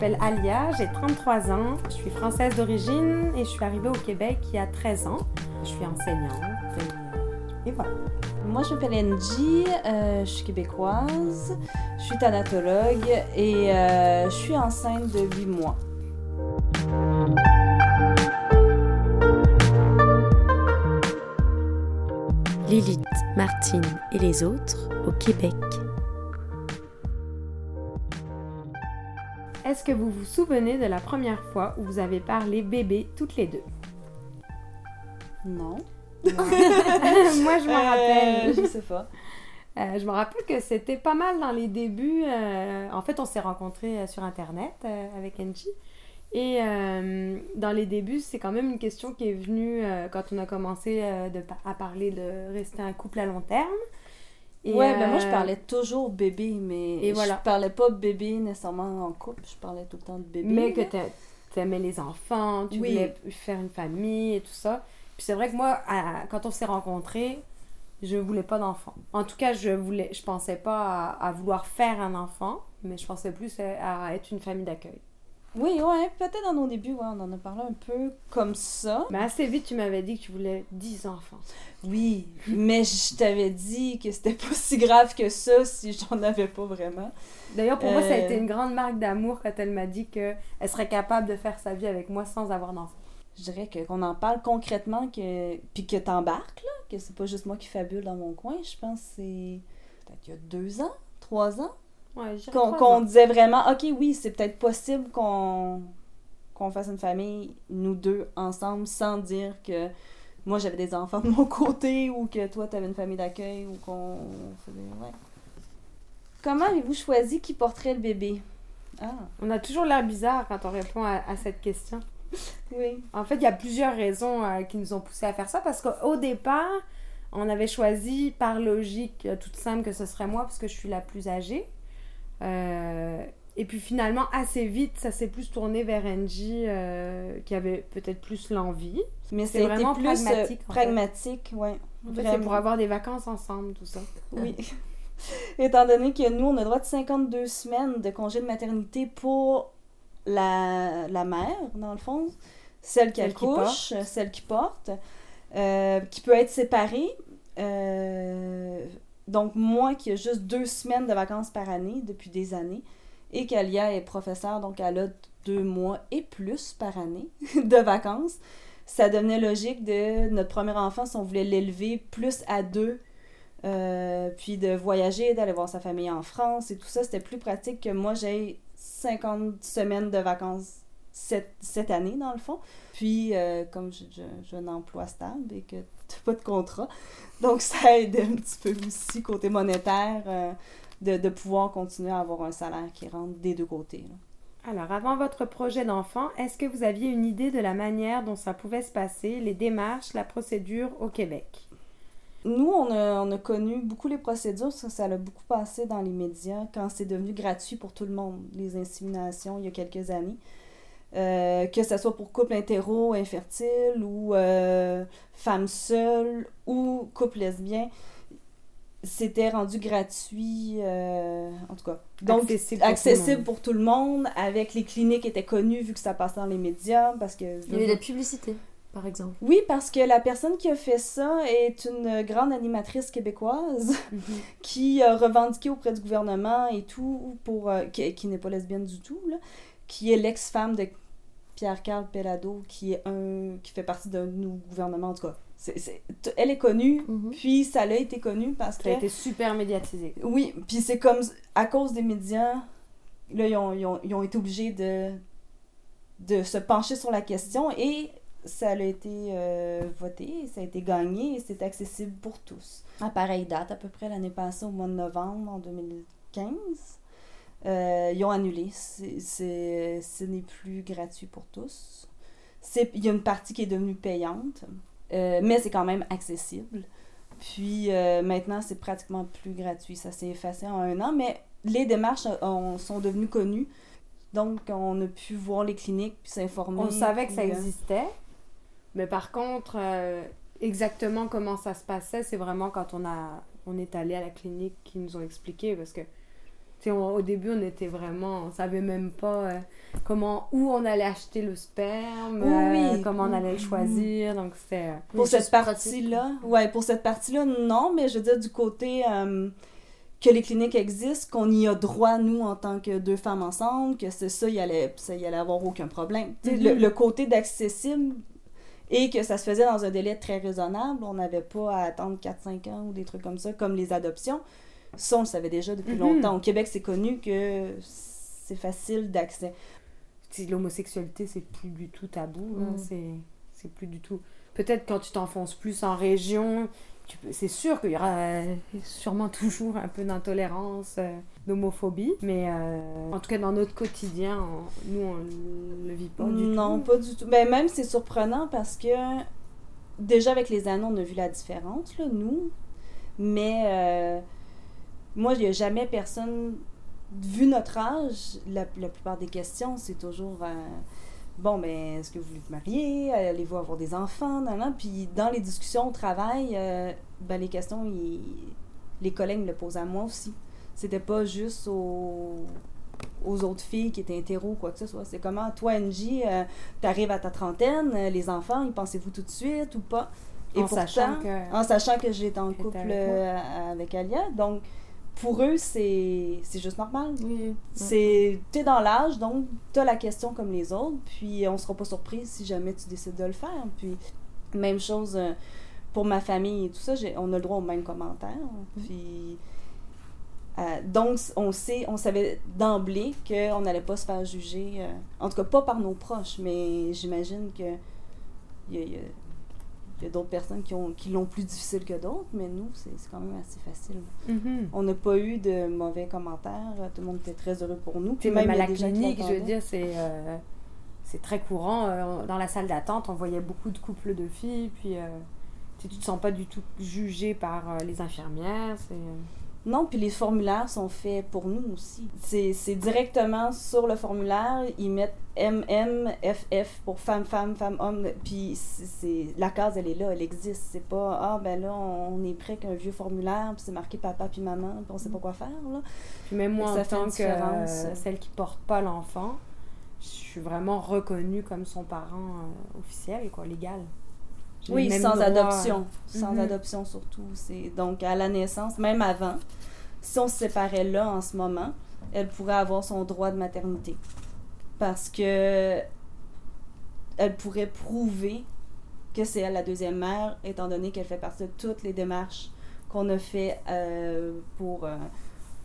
m'appelle Alia, j'ai 33 ans, je suis française d'origine et je suis arrivée au Québec il y a 13 ans. Je suis enseignante et, et voilà. Moi, je m'appelle Angie, euh, je suis québécoise, je suis thanatologue et euh, je suis enceinte de 8 mois. Lilith, Martine et les autres au Québec. Est-ce que vous vous souvenez de la première fois où vous avez parlé bébé toutes les deux? Non. Moi, je m'en rappelle. Euh, je sais pas. Euh, je me rappelle que c'était pas mal dans les débuts. euh, en fait, on s'est rencontrés sur Internet euh, avec Angie. Et dans les débuts, c'est quand même une question qui est venue quand on a commencé de à parler de rester un couple à long terme. Et, ouais, ben moi, je euh, parlais toujours bébé, mais et voilà. je parlais pas bébé nécessairement en couple, je parlais tout le temps de bébé. Mais que t'aimais les enfants, tu Oui. voulais faire une famille et tout ça. Puis c'est vrai que moi, à- quand on s'est rencontrés, je voulais pas d'enfant. En tout cas, je voulais, je pensais pas à, à vouloir faire un enfant, mais je pensais plus à, à être une famille d'accueil. Oui, ouais, peut-être dans nos débuts, ouais, on en a parlé un peu comme ça. Mais assez vite, tu m'avais dit que tu voulais 10 enfants. Oui, mais je t'avais dit que c'était pas si grave que ça si j'en avais pas vraiment. D'ailleurs, pour moi, ça a Euh. été une grande marque d'amour quand elle m'a dit qu'elle serait capable de faire sa vie avec moi sans avoir d'enfant. Je dirais que qu'on en parle concrètement, que puis que t'embarques, là, que c'est pas juste moi qui fabule dans mon coin. Je pense que c'est peut-être il y a deux ans, trois ans, Ouais, qu'on disait vraiment, ok, oui, c'est peut-être possible qu'on qu'on fasse une famille, nous deux, ensemble, sans dire que moi j'avais des enfants de mon côté ou que toi t'avais une famille d'accueil ou qu'on faisait. Ouais. Comment avez-vous choisi qui porterait le bébé? Ah, On a toujours l'air bizarre quand on répond à- à cette question. oui. En fait, il y a plusieurs raisons euh, qui nous ont poussé à faire ça parce qu'au départ, on avait choisi par logique euh, toute simple que ce serait moi parce que je suis la plus âgée. Euh, et puis finalement, assez vite, ça s'est plus tourné vers Angie euh, qui avait peut-être plus l'envie. Mais C'est vraiment plus pragmatique, pragmatique, en fait. pragmatique ouais. En fait, c'est pour avoir des vacances ensemble, tout ça. Oui. Étant donné que nous, on a droit de 52 semaines de congé de maternité pour la, la mère, dans le fond, celle qui Celle qui accouche, celle qui porte, euh, qui peut être séparée. Euh, donc, moi qui ai juste deux semaines de vacances par année depuis des années, et qu'Alia est professeure, donc elle a deux mois et plus par année de vacances, ça devenait logique de notre premier enfant, si on voulait l'élever plus à deux, euh, puis de voyager, d'aller voir sa famille en France et tout ça, c'était plus pratique que moi j'ai 50 semaines de vacances cette, cette année dans le fond. Puis euh, comme j'ai un emploi stable et que pas de contrat, donc ça aide un petit peu aussi côté monétaire euh, de, de pouvoir continuer à avoir un salaire qui rentre des deux côtés. là. Alors, avant votre projet d'enfant, est-ce que vous aviez une idée de la manière dont ça pouvait se passer, les démarches, la procédure au Québec? Nous, on a, on a connu beaucoup les procédures, ça, ça a beaucoup passé dans les médias quand c'est devenu gratuit pour tout le monde, les inséminations, il y a quelques années. Euh, que ce soit pour couple hétéro, infertile, ou euh, femme seule, ou couple lesbien, c'était rendu gratuit, euh, en tout cas. Donc, Accessible pour tout le accessible monde. pour tout le monde, avec les cliniques étaient connues vu que ça passait dans les médias, parce que... Il y avait de la publicité, par exemple. Oui, parce que la personne qui a fait ça est une grande animatrice québécoise qui a revendiqué auprès du gouvernement et tout, pour euh, qui, qui n'est pas lesbienne du tout, là, qui est l'ex-femme de Pierre-Carl Pellado, qui est un qui fait partie d'un de nos gouvernements, en tout cas. C'est- c'est- t- elle est connue, Mhm. puis ça l'a été connu parce que... Ça a été super médiatisé. Oui, puis c'est comme à cause des médias, là, ils ont, ils ont- ils ont été obligés de, de se pencher sur la question et ça a été euh, voté, ça a été gagné et c'est accessible pour tous. À pareille date, à peu près l'année passée, au mois de novembre en 2015, euh, ils ont annulé. C'est- ce n'est plus gratuit pour tous. C'est- Il y a une partie qui est devenue payante, euh, mais c'est quand même accessible. Puis euh, maintenant, c'est pratiquement plus gratuit. Ça s'est effacé en un an, mais les démarches ont- sont devenues connues. Donc, on a pu voir les cliniques puis s'informer. On savait que ça existait, mais par contre, exactement comment ça se passait, c'est vraiment quand on, a, on est allé à la clinique qu'ils nous ont expliqué, parce que Tu sais, on- au début, on était vraiment, on savait même pas euh, comment, où on allait acheter le sperme, Oui, euh, comment on allait le choisir. Donc, c'était. euh, Pour cette partie-là, ouais, pour cette partie-là, non, mais je veux dire du côté euh, que les cliniques existent, qu'on y a droit, nous, en tant que deux femmes ensemble, que c'est ça, il y allait, ça, y allait avoir aucun problème. Tu sais, le, Mhm. le côté d'accessible et que ça se faisait dans un délai très raisonnable, on n'avait pas à attendre 4-5 ans ou des trucs comme ça, comme les adoptions. Ça, on le savait déjà depuis Mhm. longtemps. Au Québec, c'est connu que c'est facile d'accès. L'homosexualité, c'est plus du tout tabou. Mhm. C'est, plus du tout. Peut-être quand tu t'enfonces plus en région, c'est sûr qu'il y aura euh, sûrement toujours un peu d'intolérance, euh, d'homophobie. Mais euh, en tout cas, dans notre quotidien, on- nous, on le vit pas du tout. non, pas du tout. Ben, même c'est surprenant parce que déjà avec les anneaux, on a vu la différence, là, nous. Mais moi, il n'y a jamais personne, vu notre âge, la, la plupart des questions, c'est toujours euh, bon, ben, est-ce que vous voulez vous marier? Allez-vous avoir des enfants? Nan, nan. Puis dans les discussions au travail, euh, ben, les questions, ils- les collègues me le posaient à moi aussi. C'était pas juste aux, aux autres filles qui étaient hétéros, quoi que ce soit. C'est comment, toi, NJ, euh, t'arrives à ta trentaine, euh, les enfants, y pensez-vous tout de suite ou pas? Et en sachant pourtant, que. en sachant que j'étais en couple avec euh, avec Alia. Donc, pour eux, c'est juste normal. Oui. C'est T'es dans l'âge, donc t'as la question comme les autres, puis on sera pas surpris si jamais tu décides de le faire. Puis, même chose euh, pour ma famille et tout ça, on a le droit aux mêmes commentaires. Puis, euh, donc, on sait, on savait d'emblée qu'on n'allait pas se faire juger, euh, en tout cas pas par nos proches, mais j'imagine que y a, y a- il y a d'autres personnes qui ont qui l'ont plus difficile que d'autres, mais nous, c'est c'est quand même assez facile. Mhm. On n'a pas eu de mauvais commentaires. Tout le monde était très heureux pour nous. Puis Puis même à la clinique, je veux dire, c'est euh, c'est très courant. euh, dans la salle d'attente, on voyait beaucoup de couples de filles, puis euh, tu tu te sens pas du tout jugé par les infirmières. C'est Non, puis les formulaires sont faits pour nous aussi. C'est directement sur le formulaire, ils mettent MMFF pour femme, femme, femme, homme. Puis c'est- la case, elle est là, elle existe. C'est pas, ah ben là, on est prêt qu'un vieux formulaire, puis c'est marqué papa puis maman, puis on sait pas quoi faire. Là. Puis même moi, en tant que euh, celle qui porte pas l'enfant, je suis vraiment reconnue comme son parent euh, officiel, quoi, légal. Oui, sans adoption. Sans Mhm. adoption surtout. C'est donc à la naissance, même avant. Si on se séparait là en ce moment, elle pourrait avoir son droit de maternité. Parce que elle pourrait prouver que c'est elle la deuxième mère, étant donné qu'elle fait partie de toutes les démarches qu'on a fait euh, pour, euh,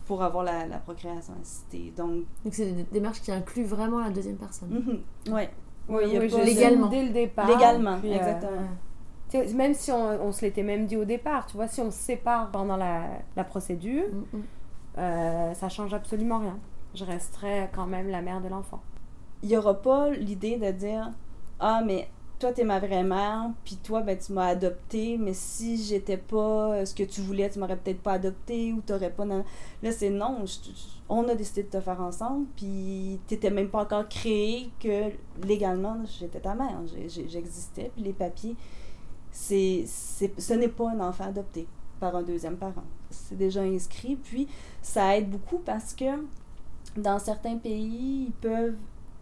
pour avoir la, la procréation assistée. Donc, c'est des démarches qui incluent vraiment la deuxième personne. mhm. Oui, il y a oui, pas Légalement. Dès le départ. Légalement, puis, euh, exactement. même si on, on se l'était même dit au départ, tu vois, si on se sépare pendant la, la procédure, Mm, mm. euh, ça change absolument rien. Je resterai quand même la mère de l'enfant. il n'y aura pas l'idée de dire Ah, mais toi, t'es ma vraie mère, puis toi, ben, tu m'as adopté, mais si j'étais pas euh, ce que tu voulais, tu m'aurais peut-être pas adopté ou t'aurais pas. Là, c'est non, je- on a décidé de te faire ensemble, puis t'étais même pas encore créé que légalement, j'étais ta mère, j'existais, puis les papiers, c'est, c'est, ce n'est pas un enfant adopté par un deuxième parent. C'est déjà inscrit, puis ça aide beaucoup parce que dans certains pays, ils peuvent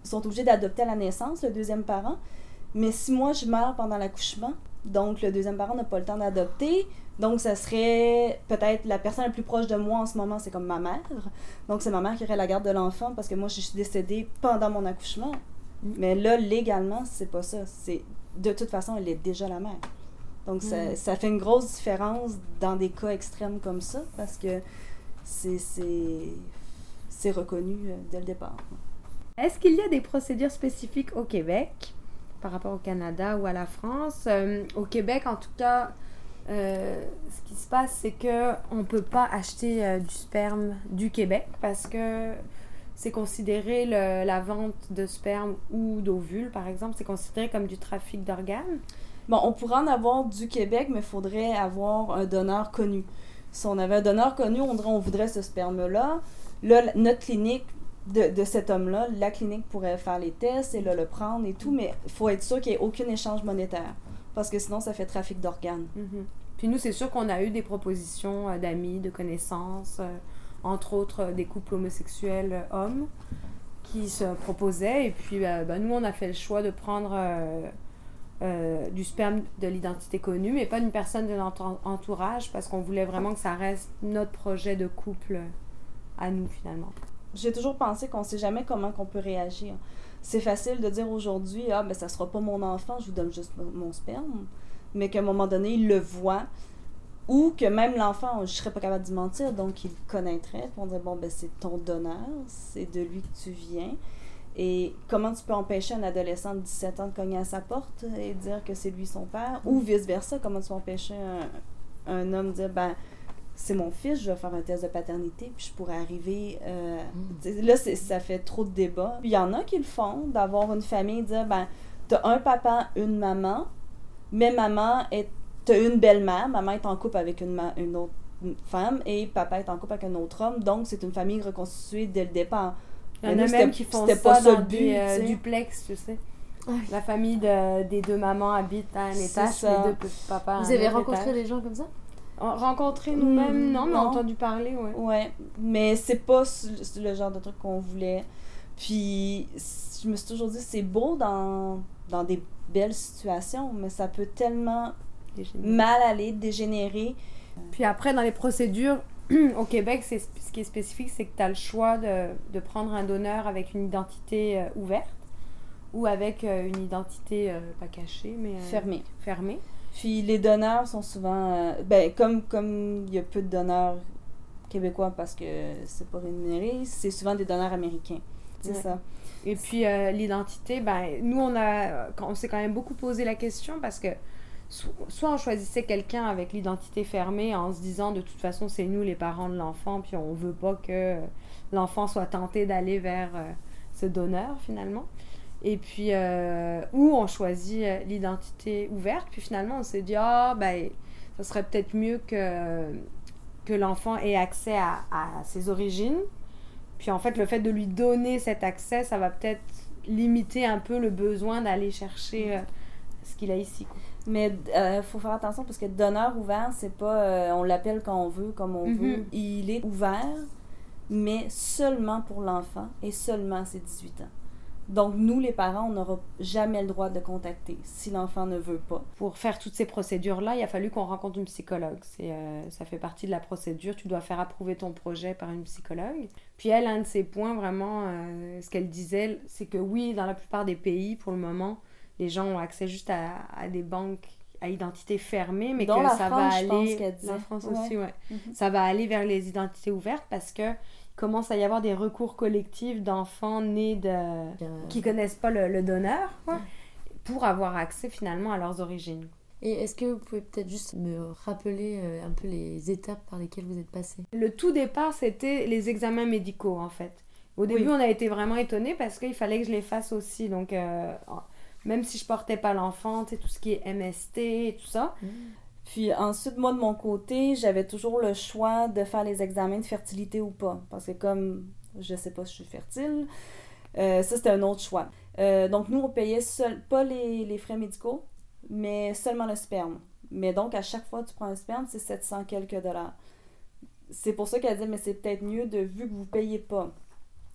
sont obligés d'adopter à la naissance le deuxième parent. Mais si moi je meurs pendant l'accouchement, donc le deuxième parent n'a pas le temps d'adopter, donc ça serait peut-être la personne la plus proche de moi en ce moment, c'est comme ma mère. Donc c'est ma mère qui aurait la garde de l'enfant parce que moi je suis décédée pendant mon accouchement. Mm. Mais là, légalement, c'est pas ça. C'est de toute façon, elle est déjà la mère. Donc ça, Mm. ça fait une grosse différence dans des cas extrêmes comme ça parce que c'est c'est- reconnu euh, dès le départ. Est-ce qu'il y a des procédures spécifiques au Québec? Par rapport au Canada ou à la France Euh, Au Québec, en tout cas, euh, ce qui se passe, c'est que on peut pas acheter euh, du sperme du Québec parce que c'est considéré la vente de sperme ou d'ovules, par exemple, c'est considéré comme du trafic d'organes. Bon, on pourrait en avoir du Québec, mais il faudrait avoir un donneur connu. Si on avait un donneur connu, on, on voudrait ce sperme-là. Là, notre clinique de, de cet homme-là, la clinique pourrait faire les tests et le prendre et tout, mais il faut être sûr qu'il n'y ait aucun échange monétaire. Parce que sinon, ça fait trafic d'organes. Mhm. Puis nous, c'est sûr qu'on a eu des propositions euh, d'amis, de connaissances, euh, entre autres des couples homosexuels euh, hommes qui se proposaient. Et puis, euh, ben, nous, on a fait le choix de prendre euh, euh, du sperme de l'identité connue, mais pas d'une personne de notre entourage, parce qu'on voulait vraiment que ça reste notre projet de couple à nous, finalement. J'ai toujours pensé qu'on sait jamais comment qu'on peut réagir. C'est facile de dire aujourd'hui, ah, ben ça sera pas mon enfant, je vous donne juste mon- sperme. Mais qu'à un moment donné, il le voit. Ou que même l'enfant, je serais pas capable d'y mentir, donc il le connaîtrait. Pour dire, bon, ben c'est ton donneur, c'est de lui que tu viens. Et comment tu peux empêcher un adolescent de 17 ans de cogner à sa porte et dire que c'est lui son père? Ou vice-versa, comment tu peux empêcher un, un homme de dire, ben c'est mon fils, je vais faire un test de paternité, puis je pourrais arriver. euh, t'sais, Là, c'est- ça fait trop de débats. Puis il y en a qui le font, d'avoir une famille, dire ben, t'as un papa, une maman, mais maman est. T'as une belle-mère, maman est en couple avec une, ma- une autre femme, et papa est en couple avec un autre homme, donc c'est une famille reconstituée dès le départ. Il y en a même qui font ça pas dans but, des euh, duplex, tu sais. La famille de- des deux mamans habite à un C'est étage, les deux papas Vous avez rencontré étage. des gens comme ça? Rencontré nous-mêmes, Mm, non, mais non. entendu parler, ouais. Ouais, mais c'est pas le genre de truc qu'on voulait. Puis je me suis toujours dit, c'est beau dans, dans des belles situations, mais ça peut tellement mal aller, dégénérer. Puis après, dans les procédures, au Québec, c'est ce qui est spécifique, c'est que tu as le choix de, de prendre un donneur avec une identité euh, ouverte ou avec euh, une identité euh, pas cachée, mais euh, fermé. fermée. Puis les donneurs sont souvent. euh, ben, comme comme il y a peu de donneurs québécois parce que c'est pas rémunéré, c'est souvent des donneurs américains. C'est Ouais. ça. Et puis euh, l'identité, ben, nous, on, a, on s'est quand même beaucoup posé la question parce que so- soit on choisissait quelqu'un avec l'identité fermée en se disant de toute façon c'est nous les parents de l'enfant, puis on veut pas que l'enfant soit tenté d'aller vers euh, ce donneur finalement. Et puis, euh, ou on choisit euh, l'identité ouverte, puis finalement on s'est dit, ah, ben, ça serait peut-être mieux que, que l'enfant ait accès à, à ses origines. Puis en fait, le fait de lui donner cet accès, ça va peut-être limiter un peu le besoin d'aller chercher euh, ce qu'il a ici. quoi. Mais il faut faire attention parce que donneur ouvert, c'est pas. euh, on l'appelle quand on veut, comme on Mhm. veut. Il est ouvert, mais seulement pour l'enfant et seulement à ses 18 ans. Donc, nous, les parents, on n'aura jamais le droit de contacter si l'enfant ne veut pas. Pour faire toutes ces procédures-là, il a fallu qu'on rencontre une psychologue. Euh, ça fait partie de la procédure. Tu dois faire approuver ton projet par une psychologue. Puis elle, un de ses points, vraiment, euh, ce qu'elle disait, c'est que oui, dans la plupart des pays, pour le moment, les gens ont accès juste à, à des banques à identité fermée, mais que ça France, va je pense aller... disait. La France Ouais. aussi, ouais. Mhm. Ça va aller vers les identités ouvertes parce que commence à y avoir des recours collectifs d'enfants nés de qui connaissent pas le, le donneur, quoi, pour avoir accès finalement à leurs origines. Et est-ce que vous pouvez peut-être juste me rappeler euh, un peu les étapes par lesquelles vous êtes passé? Le tout départ, c'était les examens médicaux, en fait. Au début, Oui. on a été vraiment étonnés parce qu'il fallait que je les fasse aussi. Donc, euh, même si je portais pas l'enfant, tout ce qui est MST et tout ça. Puis ensuite, moi, de mon côté, j'avais toujours le choix de faire les examens de fertilité ou pas. Parce que comme je sais pas si je suis fertile, euh, ça, c'était un autre choix. Euh, donc, nous, on payait pas les, frais médicaux, mais seulement le sperme. Mais donc, à chaque fois que tu prends un sperme, c'est 700 quelques dollars. C'est pour ça qu'elle dit, mais c'est peut-être mieux, de vu que vous payez pas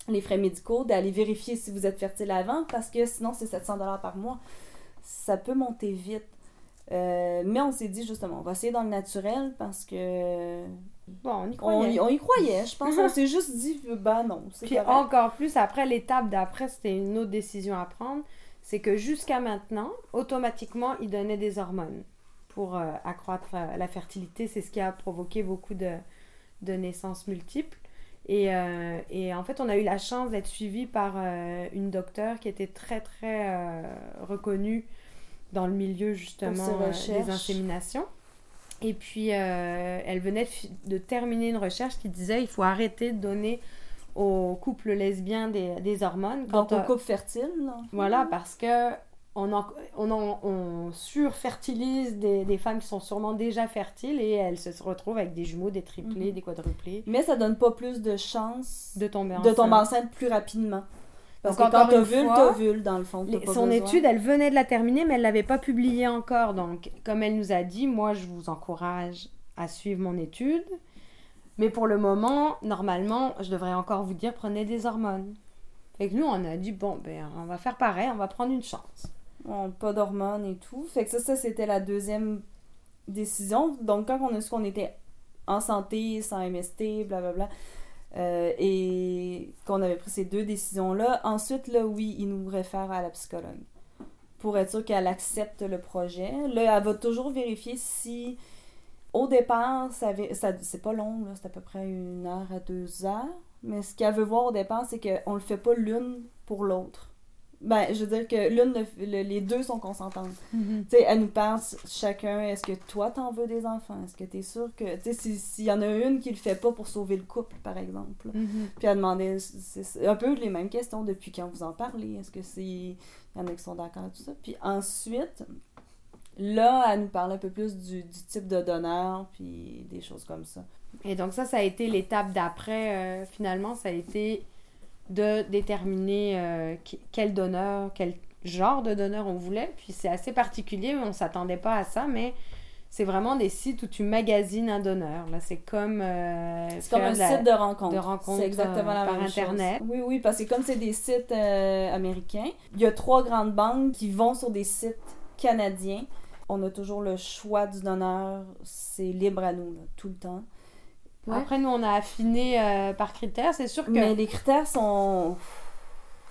les frais médicaux, d'aller vérifier si vous êtes fertile avant, parce que sinon, c'est 700 dollars par mois. Ça peut monter vite. Euh, mais on s'est dit justement, on va essayer dans le naturel parce que Bon, on y on, croyait. on y croyait. Je pense qu'on s'est juste dit, bah non, c'est Puis correct. encore plus, après, l'étape d'après, c'était une autre décision à prendre. C'est que jusqu'à maintenant, automatiquement, ils donnaient des hormones pour euh, accroître euh, la fertilité. C'est ce qui a provoqué beaucoup de, de naissances multiples. Et, euh, et en fait, on a eu la chance d'être suivi par euh, une docteure qui était très, très euh, reconnue dans le milieu, justement, euh, des inséminations. Et puis, euh, elle venait de, de terminer une recherche qui disait il faut arrêter de donner aux couples lesbiens des, des hormones. Donc, Quand, au euh, couple fertile, là. voilà, parce que on, en- on, en- on surfertilise des, des femmes qui sont sûrement déjà fertiles et elles se retrouvent avec des jumeaux, des triplés, Mhm. des quadruplés, Mais ça donne pas plus de chances de tomber de enceinte. tomber enceinte plus rapidement. Parce Donc, que quand t'ovules, t'ovules, dans le fond. t'as Les- pas son besoin. étude, elle venait de la terminer, mais elle l'avait pas publiée encore. Donc, comme elle nous a dit, moi, je vous encourage à suivre mon étude. Mais pour le moment, normalement, je devrais encore vous dire prenez des hormones. Fait que nous, on a dit bon, ben, on va faire pareil, on va prendre une chance. On- pas d'hormones et tout. Fait que ça, ça c'était la deuxième décision. Donc, quand on a su qu'on était en santé, sans MST, blablabla, euh, et qu'on avait pris ces deux décisions-là, ensuite, là, oui, il nous réfère à la psychologue pour être sûr qu'elle accepte le projet. Là, elle va toujours vérifier si, au départ, ça, c'est pas long, c'est à peu près une heure à deux heures, mais ce qu'elle veut voir au départ, c'est qu'on le fait pas l'une pour l'autre. Ben, je veux dire que l'une, le- le- les deux sont consentantes. Tu sais, elle nous parle chacun, est-ce que toi t'en veux des enfants? Est-ce que t'es sûr que. Tu sais, si- s'il y en a une qui le fait pas pour sauver le couple, par exemple. Puis elle demandait, c'est c'est un peu les mêmes questions depuis quand vous en parlez. Est-ce que c'est. Il y en a qui sont d'accord et tout ça. Puis ensuite, là, elle nous parle un peu plus du, du type de donneur, puis des choses comme ça. Et donc ça, ça a été l'étape d'après. euh, finalement, ça a été de déterminer euh, quel donneur, quel genre de donneur on voulait. Puis c'est assez particulier, on s'attendait pas à ça, mais c'est vraiment des sites où tu magasines un donneur. Là, c'est comme... euh, C'est comme un la- site de rencontre. de rencontre, C'est exactement euh, la par même Internet. chose. Oui, oui, parce que comme c'est des sites euh, américains, il y a trois grandes banques qui vont sur des sites canadiens. On a toujours le choix du donneur. C'est libre à nous, là, tout le temps. Ouais. Après, nous, on a affiné euh, par critères. C'est sûr que Mais les critères sont.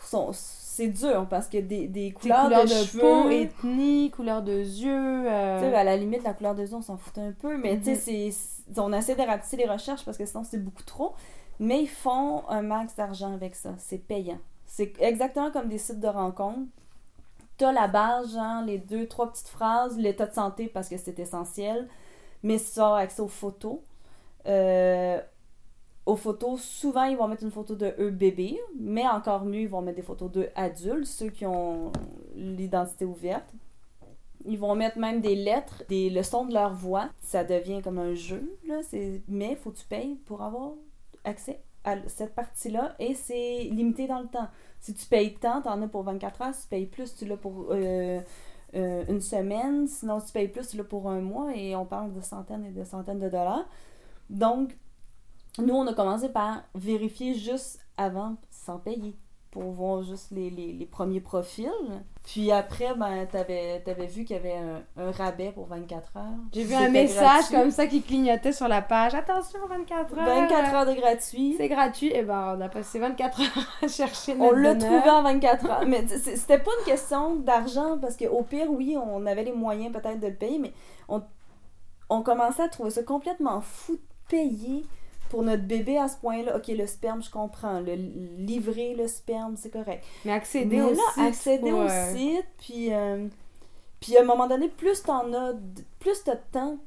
sont c'est dur parce que des, des des couleurs, couleurs de, de, cheveux. peau, ethnie, couleur de yeux... euh, Tu sais, à la limite, la couleur des yeux, on s'en fout un peu, mais tu sais, Mhm. on essaie de rapetisser les recherches parce que sinon, c'est beaucoup trop. Mais ils font un max d'argent avec ça. C'est payant. C'est exactement comme des sites de rencontres. T'as la base, genre, les deux, trois petites phrases, l'état de santé parce que c'est essentiel, mais as accès aux photos, euh, aux photos, souvent ils vont mettre une photo de eux bébés, mais encore mieux, ils vont mettre des photos d'eux adultes, ceux qui ont l'identité ouverte. Ils vont mettre même des lettres, des leçons de leur voix. Ça devient comme un jeu, là. Mais faut que tu payes pour avoir accès à cette partie-là et c'est limité dans le temps. Si tu payes tant, t'en as pour 24 heures. Si tu payes plus, tu l'as pour euh, euh, une semaine. Sinon, si tu payes plus, tu l'as pour un mois et on parle de centaines et de centaines de dollars. Donc, nous, on a commencé par vérifier juste avant, sans payer, pour voir juste les, les, les premiers profils. Puis après, ben, t'avais avais vu qu'il y avait un, un rabais pour 24 heures. J'ai vu un message gratuit. comme ça qui clignotait sur la page. Attention, 24 heures. 24 heures de gratuit. C'est gratuit. Et ben, on a passé 24 heures à chercher On notre l'a donneur. trouvé en 24 heures. Mais c'était pas une question d'argent parce qu'au pire, oui, on avait les moyens peut-être de le payer, mais on, on commençait à trouver ça complètement fou payer pour notre bébé à ce point-là? Ok, le sperme, je comprends. Le livrer le sperme, c'est correct. Mais accéder Mais au là, site accéder pour, au site, puis, euh, puis à un moment donné, plus t'en as, plus t'as de temps,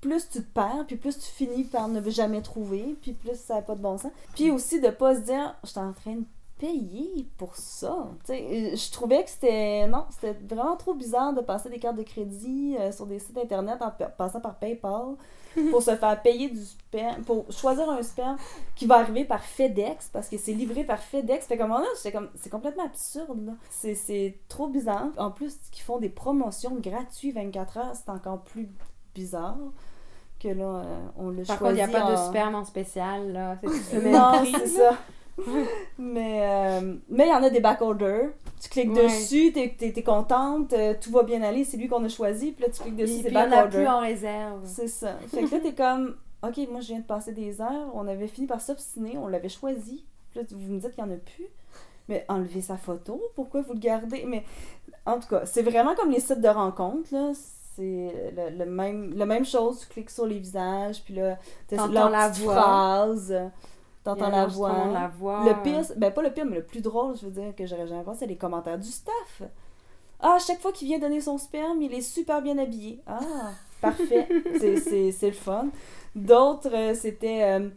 plus tu te perds, puis plus tu finis par ne jamais trouver, puis plus ça n'a pas de bon sens. Puis aussi de pas se dire, je suis en train de payer pour ça. Euh, je trouvais que c'était, non, c'était vraiment trop bizarre de passer des cartes de crédit euh, sur des sites internet en pa- passant par PayPal pour se faire payer du sperme, pour choisir un sperme qui va arriver par FedEx parce que c'est livré par FedEx. Fait comme là, c'est comme c'est complètement absurde là. C'est, trop bizarre. En plus qu'ils font des promotions gratuites 24 heures, c'est encore plus bizarre que là euh, on le Par contre, il choisit. n'y a pas de sperme en spécial, là. C'est tous le même Non, c'est ça. mais euh, mais il y en a des backorders. Tu cliques Ouais. dessus, t'es, t'es, t'es contente, euh, tout va bien aller, c'est lui qu'on a choisi, puis là tu cliques dessus, Et c'est puis, il y en a backorder. plus en réserve. C'est ça. Fait que là, t'es comme, ok, moi je viens de passer des heures, on avait fini par s'obstiner, on l'avait choisi. Puis là, vous me dites qu'il n'y en a plus. Mais enlevez sa photo, pourquoi vous le gardez? Mais en tout cas, c'est vraiment comme les sites de rencontres, là. C'est le, le même, la même chose, tu cliques sur les visages, puis là, T'entends la voix. phrase, t'entends la voix. la. Le pire, ben pas le pire, mais le plus drôle, je veux dire, que j'aurais jamais pensé, c'est les commentaires du staff. Ah, à chaque fois qu'il vient donner son sperme, il est super bien habillé. Ah, parfait. c'est, le fun. D'autres, euh, c'était euh,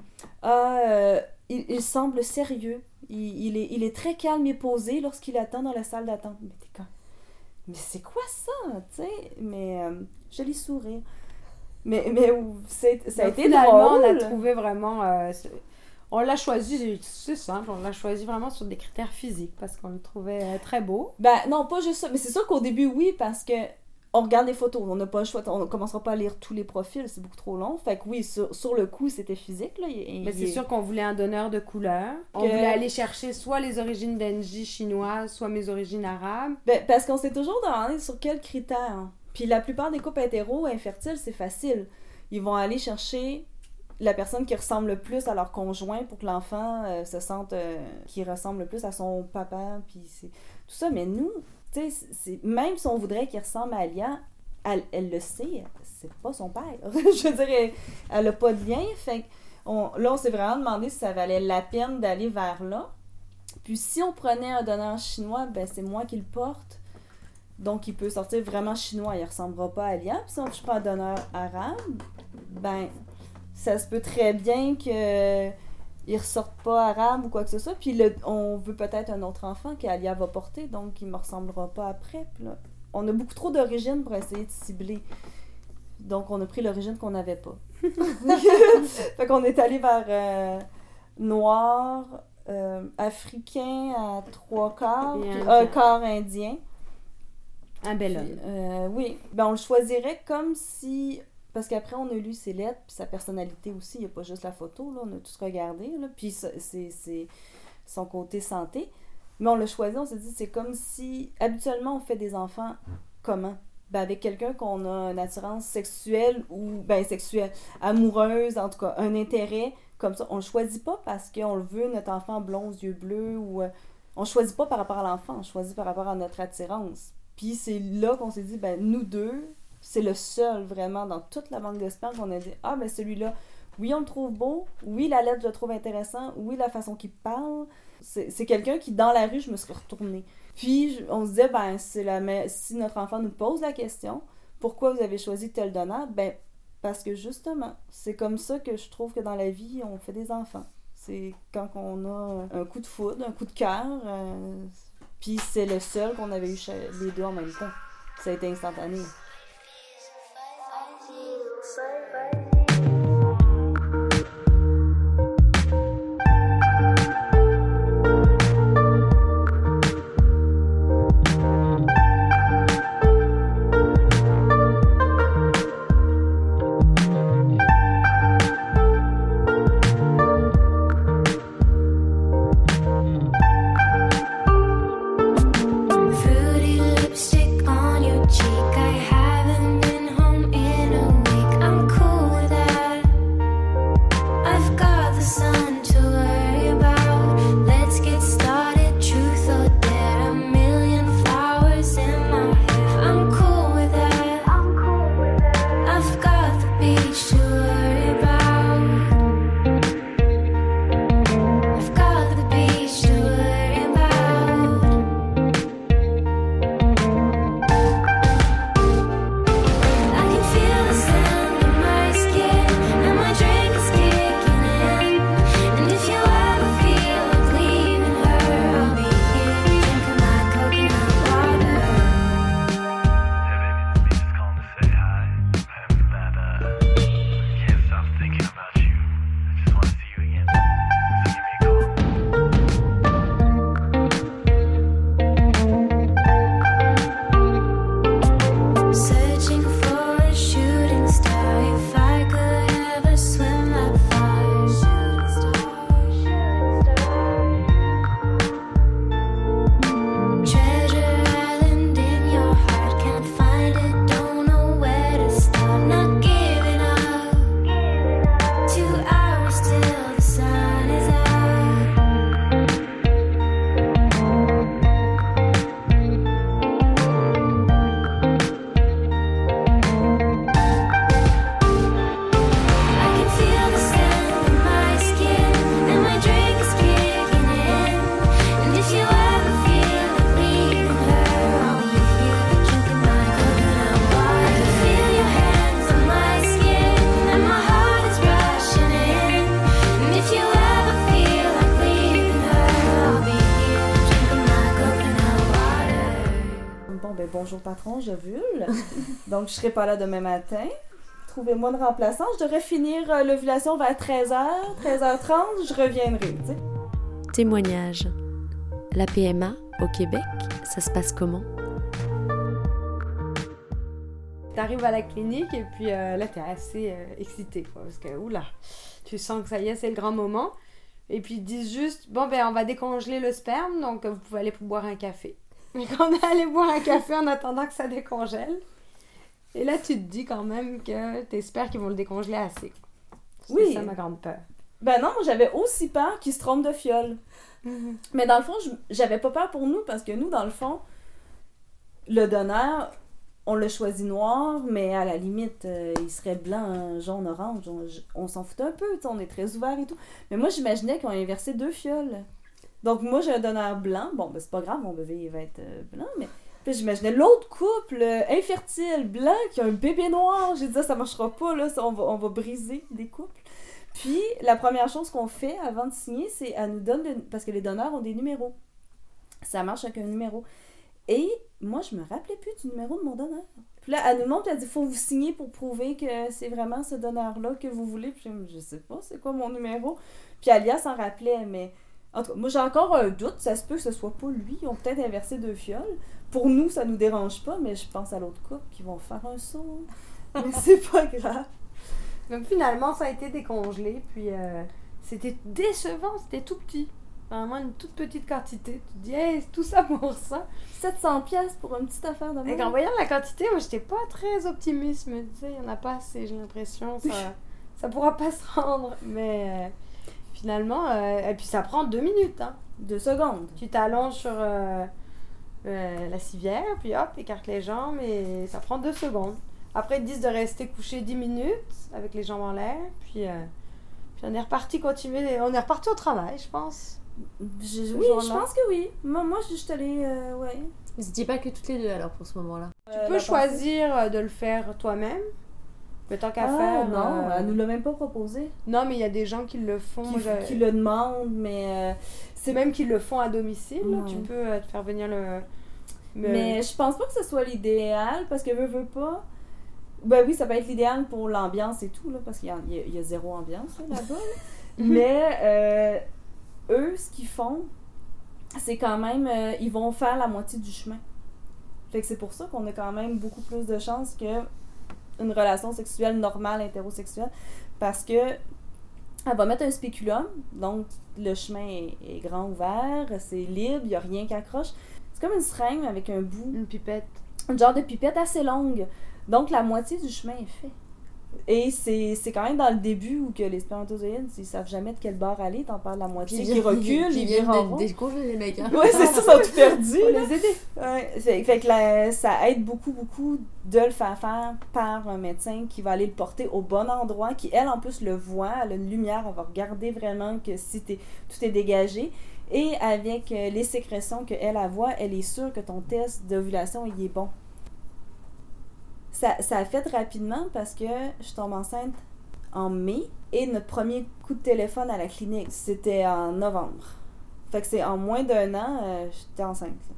Ah, euh, il, il semble sérieux. Il, il est, il est très calme et posé lorsqu'il attend dans la salle d'attente. Mais t'es comme Mais c'est quoi ça? Tu sais, mais euh, joli sourire. Mais, mais ça a été finalement, drôle. on a trouvé vraiment. On l'a choisi, c'est simple, on l'a choisi vraiment sur des critères physiques parce qu'on le trouvait euh, très beau. Ben non, pas juste ça. Mais c'est sûr qu'au début, oui, parce que on regarde les photos, on n'a pas le choix, on ne commencera pas à lire tous les profils, c'est beaucoup trop long. Fait que oui, sur, sur le coup, c'était physique. Là, il- Mais il- c'est sûr qu'on voulait un donneur de couleur. On voulait aller chercher soit les origines d'Engie chinoises, soit mes origines arabes. Ben, parce qu'on s'est toujours demandé sur quels critères. Puis la plupart des couples hétéros infertiles, c'est facile. Ils vont aller chercher la personne qui ressemble le plus à leur conjoint pour que l'enfant euh, se sente euh, qui ressemble le plus à son papa puis c'est tout ça. Mais nous tu sais même si on voudrait qu'il ressemble à Alia elle, le sait c'est pas son père. Je veux dire elle, elle a pas de lien fait on- là on s'est vraiment demandé si ça valait la peine d'aller vers là. Puis si on prenait un donneur chinois ben c'est moi qui le porte. Donc il peut sortir vraiment chinois il ressemblera pas à Alia. Puis si on je prends un donneur arabe ben ça se peut très bien que il ressorte pas arabe ou quoi que ce soit. Puis le- on veut peut-être un autre enfant qu'Alia va porter donc il me ressemblera pas après. Puis là, on a beaucoup trop d'origine pour essayer de cibler. Donc on a pris l'origine qu'on n'avait pas. Fait qu'on est allé vers euh, noir euh, africain à trois quarts puis un quart indien. Un bel homme. euh, oui, ben on le choisirait comme si. Parce qu'après, on a lu ses lettres, puis sa personnalité aussi. Il n'y a pas juste la photo, là, on a tous regardé. Là, puis c'est son côté santé. Mais on l'a choisi, on s'est dit, c'est comme si. Habituellement, on fait des enfants comment? Ben, Avec quelqu'un qu'on a une attirance sexuelle ou. Ben, sexuelle, amoureuse, en tout cas, un intérêt comme ça. On le choisit pas parce qu'on le veut, notre enfant blond aux yeux bleus ou. euh, on choisit pas par rapport à l'enfant, on choisit par rapport à notre attirance. Puis c'est là qu'on s'est dit, ben nous deux, c'est le seul vraiment dans toute la banque de sperme qu'on a dit, ah ben celui-là, oui on le trouve beau, oui la lettre je le trouve intéressant, oui la façon qu'il parle. C'est quelqu'un qui dans la rue, je me suis retournée. Puis je- on se disait, ben la me- si notre enfant nous pose la question, pourquoi vous avez choisi tel donneur, ben parce que justement, c'est comme ça que je trouve que dans la vie, on fait des enfants. C'est quand on a un coup de foudre, un coup de cœur. euh, puis c'est le seul qu'on avait eu les deux en même temps. Ça a été instantané. say? Je serai pas là demain matin. Trouvez-moi une remplaçante. Je devrais finir euh, l'ovulation vers 13h, 13h30. Je reviendrai, tu sais. Témoignage. La PMA au Québec, ça se passe comment? T'arrives à la clinique et puis euh, là, t'es assez euh, excité, quoi. Parce que, oula, tu sens que ça y est, c'est le grand moment. Et puis ils disent juste, bon, ben, on va décongeler le sperme, donc euh, vous pouvez aller boire un café. Et quand on est allé boire un café en attendant que ça décongèle, et là, tu te dis quand même que t'espères qu'ils vont le décongeler assez. C'est Oui. ça ma grande peur. Ben non, moi j'avais aussi peur qu'ils se trompent de fiole. Mais dans le fond, j'avais pas peur pour nous parce que nous, dans le fond, le donneur, on l'a choisi noir, mais à la limite, euh, il serait blanc, jaune, orange. On, s'en foutait un peu, on est très ouvert et tout. Mais moi, j'imaginais qu'on inversé deux fioles. Donc moi, j'ai un donneur blanc. Bon, ben c'est pas grave, mon bébé il va être euh, blanc, mais. Puis j'imaginais l'autre couple euh, infertile, blanc, qui a un bébé noir. J'ai dit, ça, ça marchera pas, là, ça, on, va, on va briser des couples. Puis, la première chose qu'on fait avant de signer, c'est elle nous donne, le- parce que les donneurs ont des numéros. Ça marche avec un numéro. Et moi, je me rappelais plus du numéro de mon donneur. Puis là, elle nous montre, elle dit, faut vous signer pour prouver que c'est vraiment ce donneur-là que vous voulez. Puis je, je sais pas, c'est quoi mon numéro? Puis Alia s'en rappelait, mais en tout cas, moi j'ai encore un doute, ça se peut que ce soit pas lui. Ils ont peut-être inversé deux fioles. Pour nous, ça nous dérange pas, mais je pense à l'autre couple qui vont faire un saut. mais c'est pas grave. Donc finalement, ça a été décongelé, puis euh, c'était décevant, c'était tout petit. Vraiment une toute petite quantité. Tu te dis, hey, tout ça pour ça. 700 pièces pour une petite affaire de Et en voyant la quantité, moi, j'étais pas très optimiste. Je me disais, il y en a pas assez, j'ai l'impression. Ça, ça pourra pas se rendre. Mais euh, finalement, euh, et puis ça prend deux minutes. Hein. Deux secondes. Tu t'allonges sur euh, euh, la civière, puis hop, écarte les jambes, et ça prend deux secondes. Après, ils disent de rester couché 10 minutes avec les jambes en l'air, puis, euh, puis on est reparti continuer, on est reparti au travail, je pense. Je- oui, je pense que oui. Moi, moi je suis allée. euh, ouais. Vous n'étiez pas que toutes les deux alors pour ce moment-là. Euh, Tu peux choisir euh, de le faire toi-même, mais tant qu'à Ah, faire. non, euh, elle nous l'a même pas proposé. Non, mais il y a des gens qui le font. Qui, Moi, je- qui le demandent, mais. euh, C'est même qui le font à domicile. Tu peux euh, te faire venir le. le- Mais je pense pas que ce soit l'idéal parce que veut, veut pas. Ben oui, ça peut être l'idéal pour l'ambiance et tout, là, parce qu'il y, a- y y zéro ambiance là, là-bas. là. Mais euh, eux, ce qu'ils font, c'est quand même. ils vont faire la moitié du chemin. Fait que c'est pour ça qu'on a quand même beaucoup plus de chances que une relation sexuelle normale hétérosexuelle parce que elle va mettre un spéculum, donc le chemin est, est grand ouvert, c'est libre, il n'y a rien qui accroche. C'est comme une seringue avec un bout Une pipette. un genre de pipette assez longue. Donc la moitié du chemin est fait. Et c'est quand même dans le début où que les spermatozoïdes, ils savent jamais de quel bord aller, t'en parles la moitié qui recule, ils virent en rond. décongeler les mecs. Hein. Ouais, c'est ça, ils sont tout là. les aider. Ouais, fait, fait que la- ça aide beaucoup, beaucoup de le faire faire par un médecin qui va aller le porter au bon endroit, qui elle en plus le voit, elle a une lumière, elle va regarder vraiment que si t'es- tout est dégagé. Et avec euh, les sécrétions qu'elle elle voit, elle est sûre que ton test d'ovulation il est bon. Ça, ça a fait rapidement parce que je tombe enceinte en mai et notre premier coup de téléphone à la clinique, c'était en novembre. Fait que c'est en moins d'un an, euh, j'étais enceinte. là,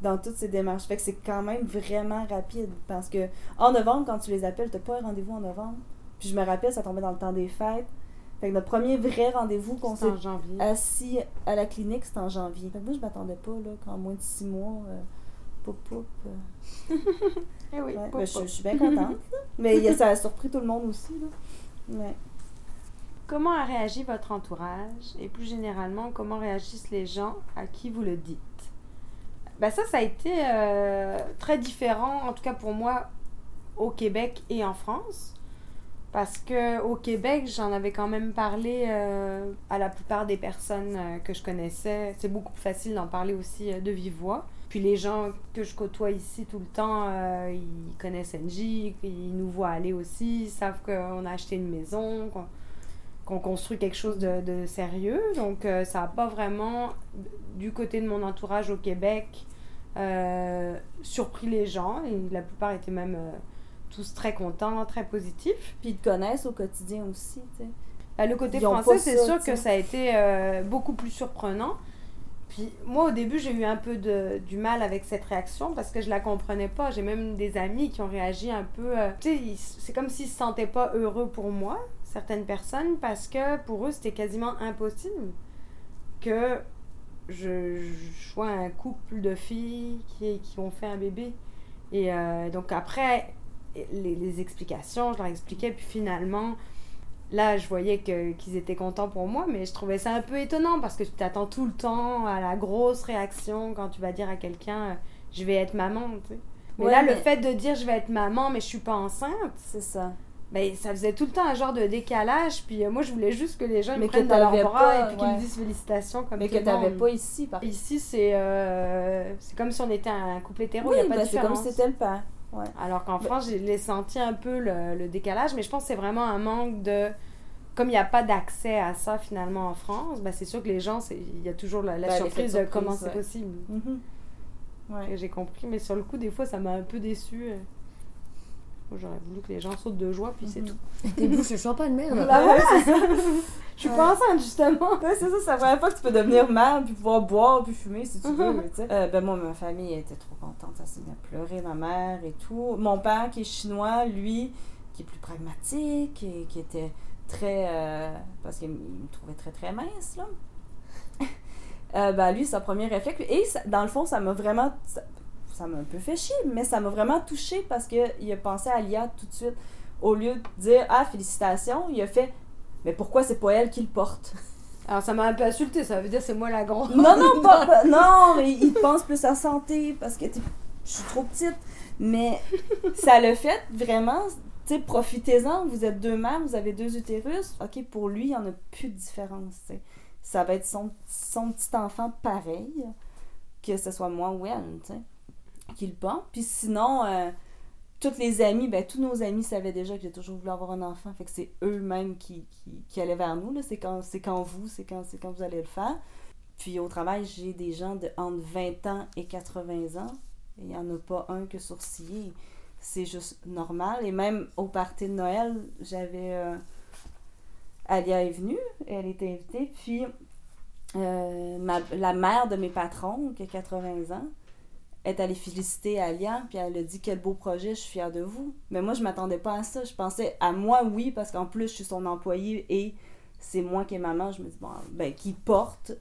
dans toutes ces démarches. Fait que c'est quand même vraiment rapide. Parce que en novembre, quand tu les appelles, t'as pas un rendez-vous en novembre. Puis je me rappelle, ça tombait dans le temps des fêtes. Fait que notre premier vrai rendez-vous qu'on s'est assis à la clinique, c'était en janvier. Fait que moi, je m'attendais pas, là, qu'en moins de six mois, euh, poup poup. euh, Eh oui, ouais. Ben, je, suis bien contente. Mais ça a surpris tout le monde aussi, là. Ouais. Comment a réagi votre entourage? Et plus généralement, comment réagissent les gens à qui vous le dites? Ben Ça, ça a été euh, très différent, en tout cas pour moi, au Québec et en France. Parce que au Québec, j'en avais quand même parlé euh, à la plupart des personnes euh, que je connaissais. C'est beaucoup plus facile d'en parler aussi de vive voix. Puis les gens que je côtoie ici tout le temps, euh, ils connaissent NJ, ils nous voient aller aussi, ils savent qu'on a acheté une maison, qu'on construit quelque chose de, de sérieux. Donc, euh, ça n'a pas vraiment, du côté de mon entourage au Québec, euh, surpris les gens. Et la plupart étaient même tous très contents, très positifs. Puis ils te connaissent au quotidien aussi. Bah, le côté français, c'est sûr que ça a été beaucoup plus surprenant. Puis moi, au début, j'ai eu un peu de, du mal avec cette réaction parce que je la comprenais pas. J'ai même des amis qui ont réagi un peu. euh, tu sais, c'est comme s'ils se sentaient pas heureux pour moi, certaines personnes, parce que pour eux, c'était quasiment impossible que je, je sois un couple de filles qui, qui ont fait un bébé. Et euh, donc après, les, les explications, je leur expliquais, puis finalement, là, je voyais que- qu'ils étaient contents pour moi, mais je trouvais ça un peu étonnant parce que tu t'attends tout le temps à la grosse réaction quand tu vas dire à quelqu'un euh, je vais être maman, tu sais. Mais Ouais, là, le fait de dire je vais être maman, mais je suis pas enceinte, C'est ça. ben, ça faisait tout le temps un genre de décalage. Puis euh, moi, je voulais juste que les gens me prennent dans leurs bras pas, et puis qu'ils me disent félicitations comme Mais que t'avais monde. pas ici, par. Ici, c'est euh, c'est comme si on était un couple hétéro, il Oui, n'y a pas ben, de c'est comme si c'était le père. Ouais. Alors qu'en France, j'ai senti un peu le, le décalage, mais je pense que c'est vraiment un manque de. Comme il n'y a pas d'accès à ça finalement en France, ben c'est sûr que les gens, c'est- il y a toujours la, la l'effet surprise de comment c'est possible. Mhm. Ouais. J'ai compris, mais sur le coup, des fois, ça m'a un peu déçu. J'aurais voulu que les gens sautent de joie, puis c'est Mhm. tout. Tes bouches de champagne, merde. Bah voilà, c'est ça. Je suis Ouais. pas enceinte, justement. Ouais, c'est ça, c'est la première fois que tu peux devenir mère, puis pouvoir boire, puis fumer si tu veux, Mhm. tu sais. Euh, ben moi, ma famille était trop contente, ça s'est mis à pleurer, ma mère et tout. Mon père, qui est chinois, lui, qui est plus pragmatique, et qui était très... euh, parce qu'il me trouvait très, très mince, là. Euh, ben lui, son premier réflexe, et ça- dans le fond, ça m'a vraiment... Ça ça m'a un peu fait chier, mais ça m'a vraiment touché parce qu'il a pensé à Lia tout de suite. Au lieu de dire « Ah, félicitations », il a fait « Mais pourquoi c'est pas elle qui le porte? » Alors, ça m'a un peu insulté, ça veut dire c'est moi la grande. Non, non, pas, pas- non, mais il pense plus à santé parce que je suis trop petite. Mais ça le fait vraiment, tu sais, profitez-en, vous êtes deux mères, vous avez deux utérus. Ok, pour lui, il n'y en a plus de différence. Ça va être son, son petit enfant pareil, que ce soit moi ou elle, tu sais, qui le. Puis sinon, euh, toutes les amies, ben tous nos amis savaient déjà que j'ai toujours voulu avoir un enfant, fait que c'est eux-mêmes qui, qui, allaient vers nous. C'est quand, quand vous, c'est quand, quand vous allez le faire. Puis au travail, j'ai des gens de entre 20 ans et 80 ans. Il n'y en a pas un que sourcillé. C'est juste normal. Et même au party de Noël, j'avais. euh, Alia est venue, elle était invitée. Puis euh, ma- la mère de mes patrons, qui a 80 ans, est allée féliciter Alia. Puis elle a dit Quel beau projet, je suis fière de vous. Mais moi, je m'attendais pas à ça. Je pensais à moi, oui, parce qu'en plus, je suis son employée et c'est moi qui est maman. Je me dis Bon, ben, qui porte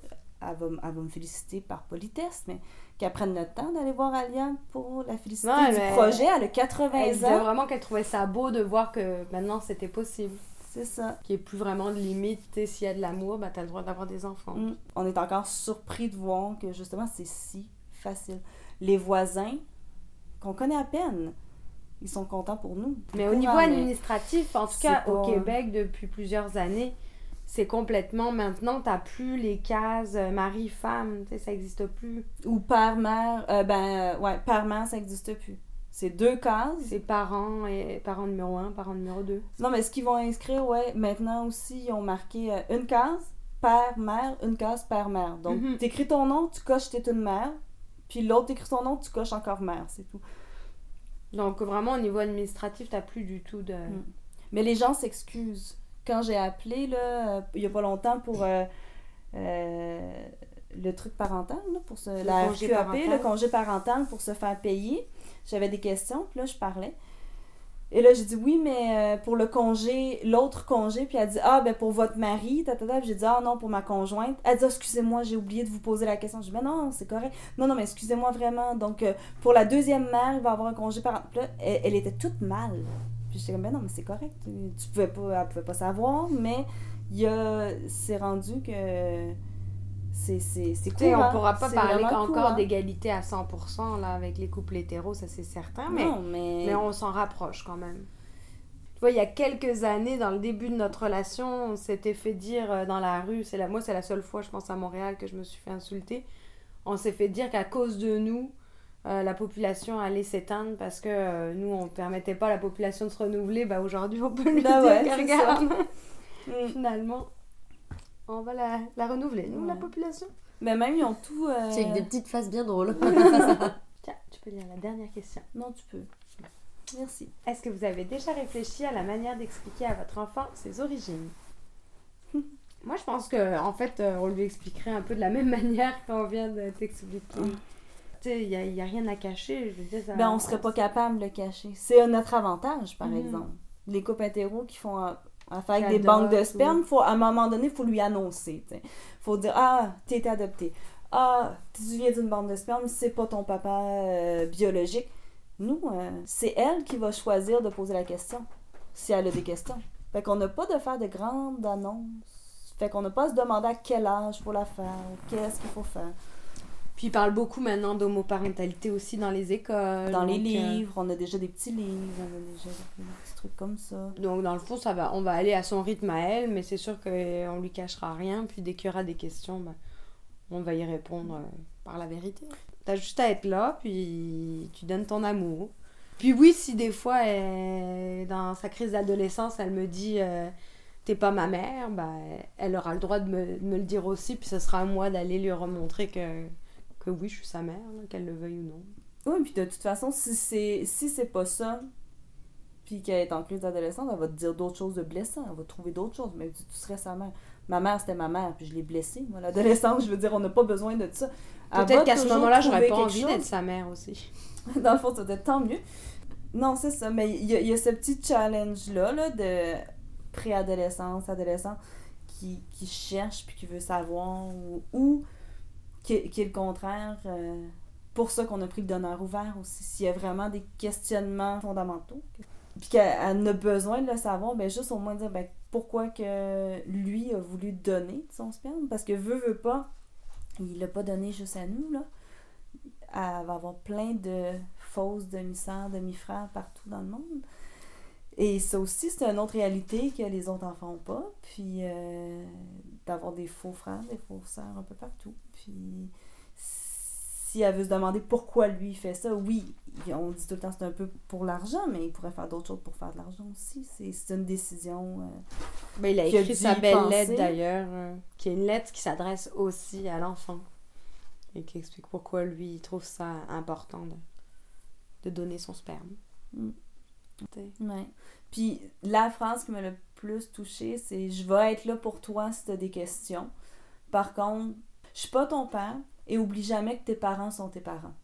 elle va, m- elle va me féliciter par politesse, mais qu'elle prenne le temps d'aller voir Alia pour la féliciter du projet. Elle a 80 Elle disait ans. vraiment qu'elle trouvait ça beau de voir que maintenant c'était possible. C'est ça. Qu'il n'y ait plus vraiment de limite. S'il y a de l'amour, ben, tu as le droit d'avoir des enfants. Mm. On est encore surpris de voir que justement c'est si facile. Les voisins, qu'on connaît à peine, ils sont contents pour nous. Mais au niveau mais- administratif, en tout cas pas- au Québec depuis plusieurs années, c'est complètement maintenant, t'as plus les cases euh, mari-femme, tu sais, ça n'existe plus. Ou père-mère, euh, ben, ouais, père-mère, ça n'existe plus. C'est deux cases? C'est parents et parents numéro 1, parents numéro 2. Non, mais ce qu'ils vont inscrire, ouais, maintenant aussi, ils ont marqué euh, une case, père-mère, une case, père-mère. Donc, Mhm. t'écris ton nom, tu coches t'es une mère, puis l'autre écrit son nom, tu coches encore mère, c'est tout. Donc vraiment au niveau administratif, t'as plus du tout de... Mm. Mais les gens s'excusent. Quand j'ai appelé, là, euh, il y a pas longtemps pour euh, euh, le truc parental, là, pour se, la congé parental. le congé parental pour se faire payer, j'avais des questions, puis là, je parlais. Et là, j'ai dit oui, mais euh, pour le congé, l'autre congé, puis elle dit ah, ben pour votre mari, tatata. J'ai dit ah non, pour ma conjointe. Elle dit Ah, excusez-moi, j'ai oublié de vous poser la question. Je dis ben non, c'est correct. Non, non, mais excusez-moi vraiment. Donc, euh, pour la deuxième mère, il va avoir un congé parental. Là, elle, était toute mal. Puis j'étais comme ben non, mais c'est correct. Tu pouvais pas, elle pouvait pas savoir, mais il y a, c'est rendu que c'est, courant. on pourra pas parler encore courant. d'égalité à 100% là, avec les couples hétéros, ça c'est certain, mais, Non, mais. mais on s'en rapproche quand même. Tu vois, il y a quelques années, dans le début de notre relation, on s'était fait dire euh, dans la rue, c'est la, moi c'est la seule fois, je pense à Montréal, que je me suis fait insulter, on s'est fait dire qu'à cause de nous, euh, la population allait s'éteindre parce que euh, nous, on permettait pas à la population de se renouveler. Bah aujourd'hui, on peut Bah dire ouais, que c'est regarde, finalement, on va la, la renouveler, nous, la population. Mais même, ils ont tout. euh, C'est avec des petites faces bien drôles. Tiens, tu peux lire la dernière question. Non, tu peux. Merci. Est-ce que vous avez déjà réfléchi à la manière d'expliquer à votre enfant ses origines? Moi, je pense que en fait, euh, on lui expliquerait un peu de la même manière qu'on vient de t'expliquer. Tu sais, il n'y a, y a rien à cacher. Je veux dire, ça- Ben, on serait pas capable de le cacher. C'est notre avantage, par Mhm. exemple. Les couples hétéros qui font avec des banques de sperme, faut, à un moment donné, il faut lui annoncer. Il faut dire Ah, t'es adopté. Ah, tu viens d'une banque de sperme, c'est pas ton papa euh, biologique. Nous, euh, c'est elle qui va choisir de poser la question, si elle a des questions. Fait qu'on n'a pas de faire de grandes annonces. Fait qu'on n'a pas à se demander à quel âge faut la faire, qu'est-ce qu'il faut faire. Puis ils parlent beaucoup maintenant d'homoparentalité aussi dans les écoles. Dans les euh, livres, on a déjà des petits livres, on a déjà des petits trucs comme ça. donc dans le fond, ça va, on va aller à son rythme à elle, mais c'est sûr qu'on lui cachera rien. Puis dès qu'il y aura des questions, ben, on va y répondre euh, par la vérité. T'as juste à être là, puis tu donnes ton amour. Puis oui, si des fois, elle- dans sa crise d'adolescence, elle me dit euh, T'es pas ma mère, ben, elle aura le droit de me, de me le dire aussi, puis ce sera à moi d'aller lui remontrer que, que oui, je suis sa mère, qu'elle le veuille ou non. Oui, puis de toute façon, si c'est si c'est pas ça, puis qu'elle est en crise d'adolescence, elle va te dire d'autres choses de blessant, elle va trouver d'autres choses, mais tu, tu serais sa mère. Ma mère, c'était ma mère, puis je l'ai blessée, moi, l'adolescence, je veux dire, on n'a pas besoin de ça. Peut-être qu'à ce moment-là, j'aurais pas envie d'être sa mère aussi. Dans le fond, ça doit être tant mieux. Non, c'est ça, mais il y, a- il y a ce petit challenge-là, là, de préadolescence, adolescent, qui, qui cherche, puis qui veut savoir, ou qui, est le contraire... euh, pour ça qu'on a pris le donneur ouvert aussi. S'il y a vraiment des questionnements fondamentaux, puis qu'elle elle a besoin de le savoir, ben juste au moins dire ben, pourquoi que lui a voulu donner son sperme? Parce que veut, veut pas, il l'a pas donné juste à nous, là. Elle va avoir plein de fausses demi-sœurs, demi-frères partout dans le monde. Et ça aussi, c'est une autre réalité que les autres enfants n'ont pas. Puis euh, d'avoir des faux frères, des fausses sœurs un peu partout. Puis si elle veut se demander pourquoi lui fait ça, oui, on dit tout le temps c'est un peu pour l'argent, mais il pourrait faire d'autres choses pour faire de l'argent aussi. C'est une décision. euh, Ben, il a écrit sa belle penser. lettre d'ailleurs, euh, qui est une lettre qui s'adresse aussi à l'enfant et qui explique pourquoi lui il trouve ça important de, de donner son sperme. Mm. Ouais. Puis la phrase qui m'a le plus touchée, c'est Je vais être là pour toi si tu as des questions. Par contre, je suis pas ton père et oublie jamais que tes parents sont tes parents.